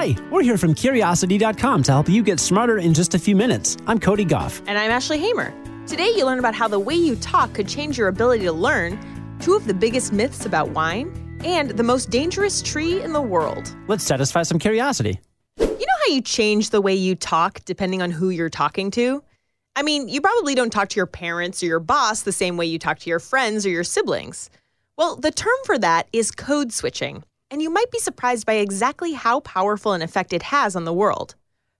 Hi, we're here from Curiosity.com to help you get smarter in just a few minutes. I'm Cody Gough. And I'm Ashley Hamer. Today, you'll learn about how the way you talk could change your ability to learn, two of the biggest myths about wine, and the most dangerous tree in the world. Let's satisfy some curiosity. You know how you change the way you talk depending on who you're talking to? I mean, you probably don't talk to your parents or your boss the same way you talk to your friends or your siblings. Well, the term for that is code switching and you might be surprised by exactly how powerful an effect it has on the world.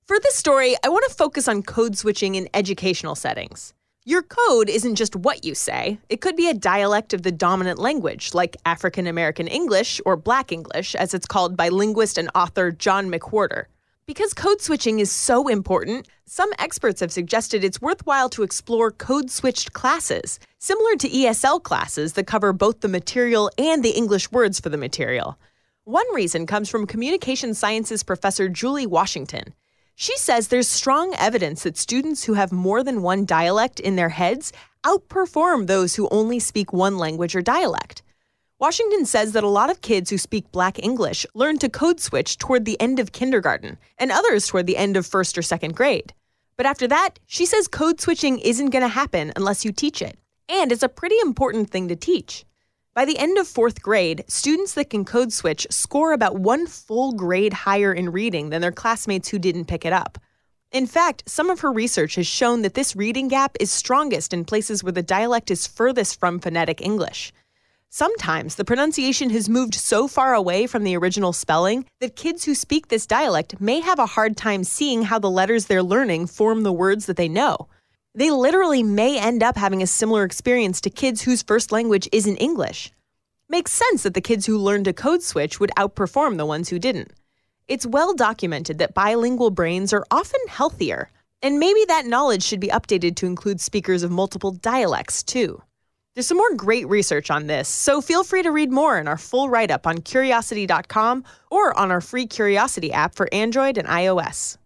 For this story, I want to focus on code switching in educational settings. Your code isn't just what you say, it could be a dialect of the dominant language, like African American English or Black English, as it's called by linguist and author John McWhorter. Because code switching is so important, some experts have suggested it's worthwhile to explore code switched classes, similar to ESL classes that cover both the material and the English words for the material. One reason comes from communication sciences professor Julie Washington. She says there's strong evidence that students who have more than one dialect in their heads outperform those who only speak one language or dialect. Washington says that a lot of kids who speak Black English learn to code switch toward the end of kindergarten, and others toward the end of first or second grade. But after that, she says code switching isn't going to happen unless you teach it. And it's a pretty important thing to teach. By the end of fourth grade, students that can code switch score about one full grade higher in reading than their classmates who didn't pick it up. In fact, some of her research has shown that this reading gap is strongest in places where the dialect is furthest from phonetic English. Sometimes the pronunciation has moved so far away from the original spelling that kids who speak this dialect may have a hard time seeing how the letters they're learning form the words that they know. They literally may end up having a similar experience to kids whose first language isn't English. Makes sense that the kids who learned to code switch would outperform the ones who didn't. It's well documented that bilingual brains are often healthier, and maybe that knowledge should be updated to include speakers of multiple dialects, too. There's some more great research on this, so feel free to read more in our full write up on curiosity.com or on our free Curiosity app for Android and iOS.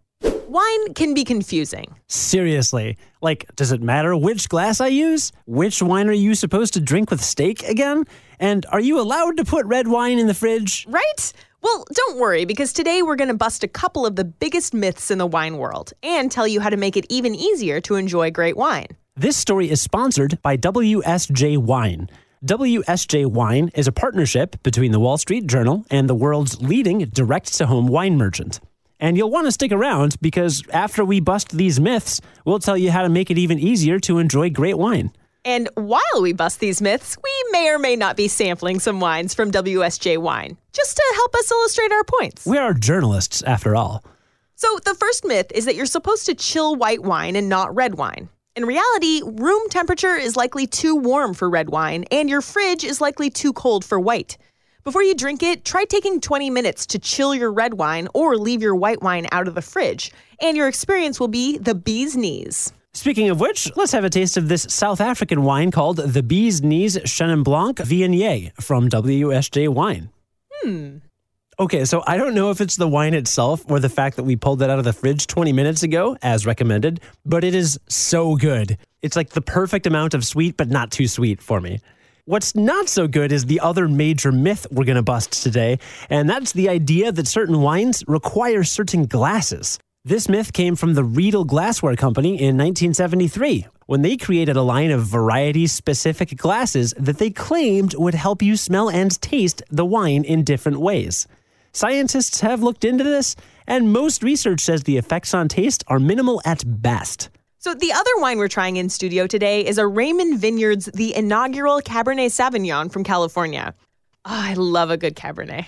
Wine can be confusing. Seriously. Like, does it matter which glass I use? Which wine are you supposed to drink with steak again? And are you allowed to put red wine in the fridge? Right? Well, don't worry, because today we're going to bust a couple of the biggest myths in the wine world and tell you how to make it even easier to enjoy great wine. This story is sponsored by WSJ Wine. WSJ Wine is a partnership between the Wall Street Journal and the world's leading direct to home wine merchant. And you'll want to stick around because after we bust these myths, we'll tell you how to make it even easier to enjoy great wine. And while we bust these myths, we may or may not be sampling some wines from WSJ Wine, just to help us illustrate our points. We are journalists, after all. So, the first myth is that you're supposed to chill white wine and not red wine. In reality, room temperature is likely too warm for red wine, and your fridge is likely too cold for white. Before you drink it, try taking 20 minutes to chill your red wine or leave your white wine out of the fridge, and your experience will be the bee's knees. Speaking of which, let's have a taste of this South African wine called the Bee's Knees Chenin Blanc Viognier from WSJ Wine. Hmm. Okay, so I don't know if it's the wine itself or the fact that we pulled it out of the fridge 20 minutes ago, as recommended, but it is so good. It's like the perfect amount of sweet, but not too sweet for me. What's not so good is the other major myth we're going to bust today, and that's the idea that certain wines require certain glasses. This myth came from the Riedel Glassware Company in 1973 when they created a line of variety specific glasses that they claimed would help you smell and taste the wine in different ways. Scientists have looked into this, and most research says the effects on taste are minimal at best. So, the other wine we're trying in studio today is a Raymond Vineyards, the inaugural Cabernet Sauvignon from California. Oh, I love a good Cabernet.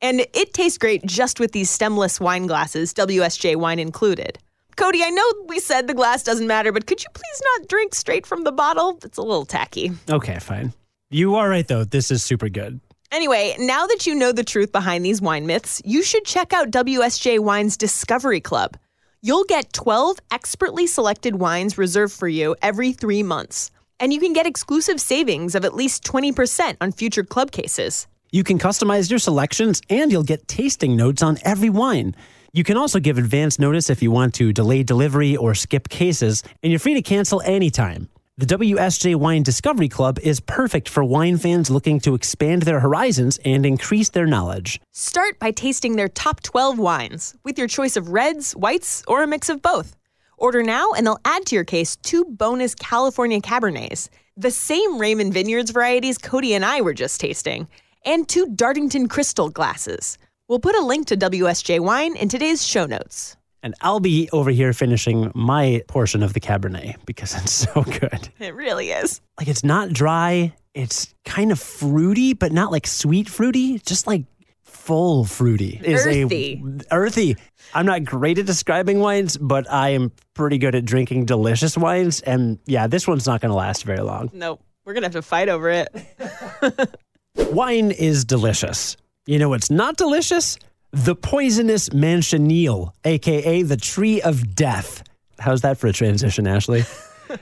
And it tastes great just with these stemless wine glasses, WSJ wine included. Cody, I know we said the glass doesn't matter, but could you please not drink straight from the bottle? It's a little tacky. Okay, fine. You are right, though. This is super good. Anyway, now that you know the truth behind these wine myths, you should check out WSJ Wine's Discovery Club. You'll get 12 expertly selected wines reserved for you every three months. And you can get exclusive savings of at least 20% on future club cases. You can customize your selections and you'll get tasting notes on every wine. You can also give advance notice if you want to delay delivery or skip cases, and you're free to cancel anytime. The WSJ Wine Discovery Club is perfect for wine fans looking to expand their horizons and increase their knowledge. Start by tasting their top 12 wines with your choice of reds, whites, or a mix of both. Order now and they'll add to your case two bonus California Cabernets, the same Raymond Vineyards varieties Cody and I were just tasting, and two Dartington Crystal glasses. We'll put a link to WSJ Wine in today's show notes. And I'll be over here finishing my portion of the Cabernet because it's so good. It really is. Like it's not dry, it's kind of fruity, but not like sweet fruity, just like full fruity. Is Earthy. A, earthy. I'm not great at describing wines, but I am pretty good at drinking delicious wines. And yeah, this one's not going to last very long. Nope. We're going to have to fight over it. Wine is delicious. You know what's not delicious? The poisonous manchineel, aka the tree of death. How's that for a transition, Ashley?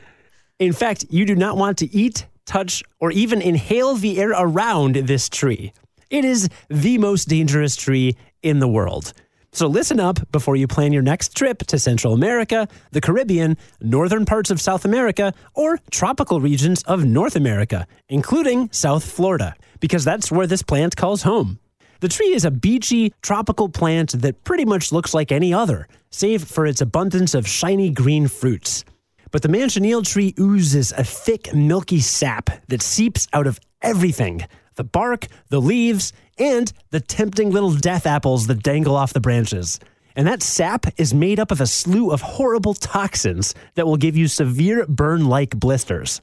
In fact, you do not want to eat, touch, or even inhale the air around this tree. It is the most dangerous tree in the world. So listen up before you plan your next trip to Central America, the Caribbean, northern parts of South America, or tropical regions of North America, including South Florida, because that's where this plant calls home. The tree is a beachy, tropical plant that pretty much looks like any other, save for its abundance of shiny green fruits. But the manchineel tree oozes a thick, milky sap that seeps out of everything the bark, the leaves, and the tempting little death apples that dangle off the branches. And that sap is made up of a slew of horrible toxins that will give you severe burn like blisters.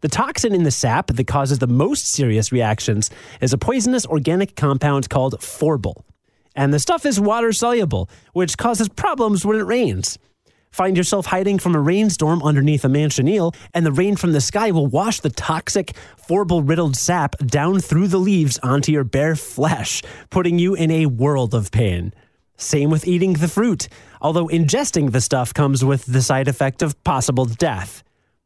The toxin in the sap that causes the most serious reactions is a poisonous organic compound called phorbol. And the stuff is water soluble, which causes problems when it rains. Find yourself hiding from a rainstorm underneath a manchineel, and the rain from the sky will wash the toxic, phorbol riddled sap down through the leaves onto your bare flesh, putting you in a world of pain. Same with eating the fruit, although ingesting the stuff comes with the side effect of possible death.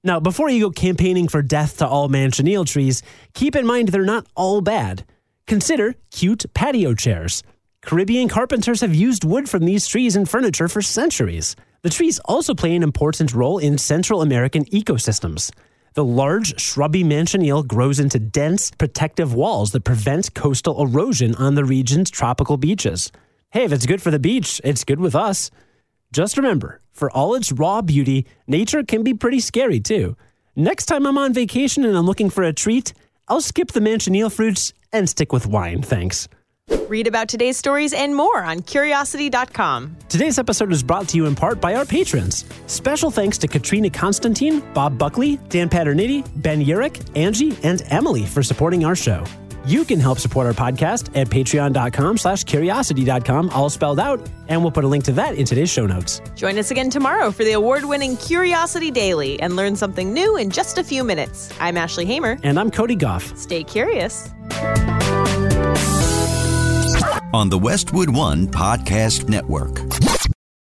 Now, before you go campaigning for death to all manchineel trees, keep in mind they're not all bad. Consider cute patio chairs. Caribbean carpenters have used wood from these trees in furniture for centuries. The trees also play an important role in Central American ecosystems. The large, shrubby manchineel grows into dense, protective walls that prevent coastal erosion on the region's tropical beaches. Hey, if it's good for the beach, it's good with us. Just remember, for all its raw beauty, nature can be pretty scary too. Next time I'm on vacation and I'm looking for a treat, I'll skip the manchineel fruits and stick with wine, thanks. Read about today's stories and more on curiosity.com. Today's episode is brought to you in part by our patrons. Special thanks to Katrina Constantine, Bob Buckley, Dan Paterniti, Ben Yurick, Angie, and Emily for supporting our show. You can help support our podcast at patreon.com slash curiosity.com, all spelled out, and we'll put a link to that in today's show notes. Join us again tomorrow for the award winning Curiosity Daily and learn something new in just a few minutes. I'm Ashley Hamer. And I'm Cody Gough. Stay curious. On the Westwood One Podcast Network.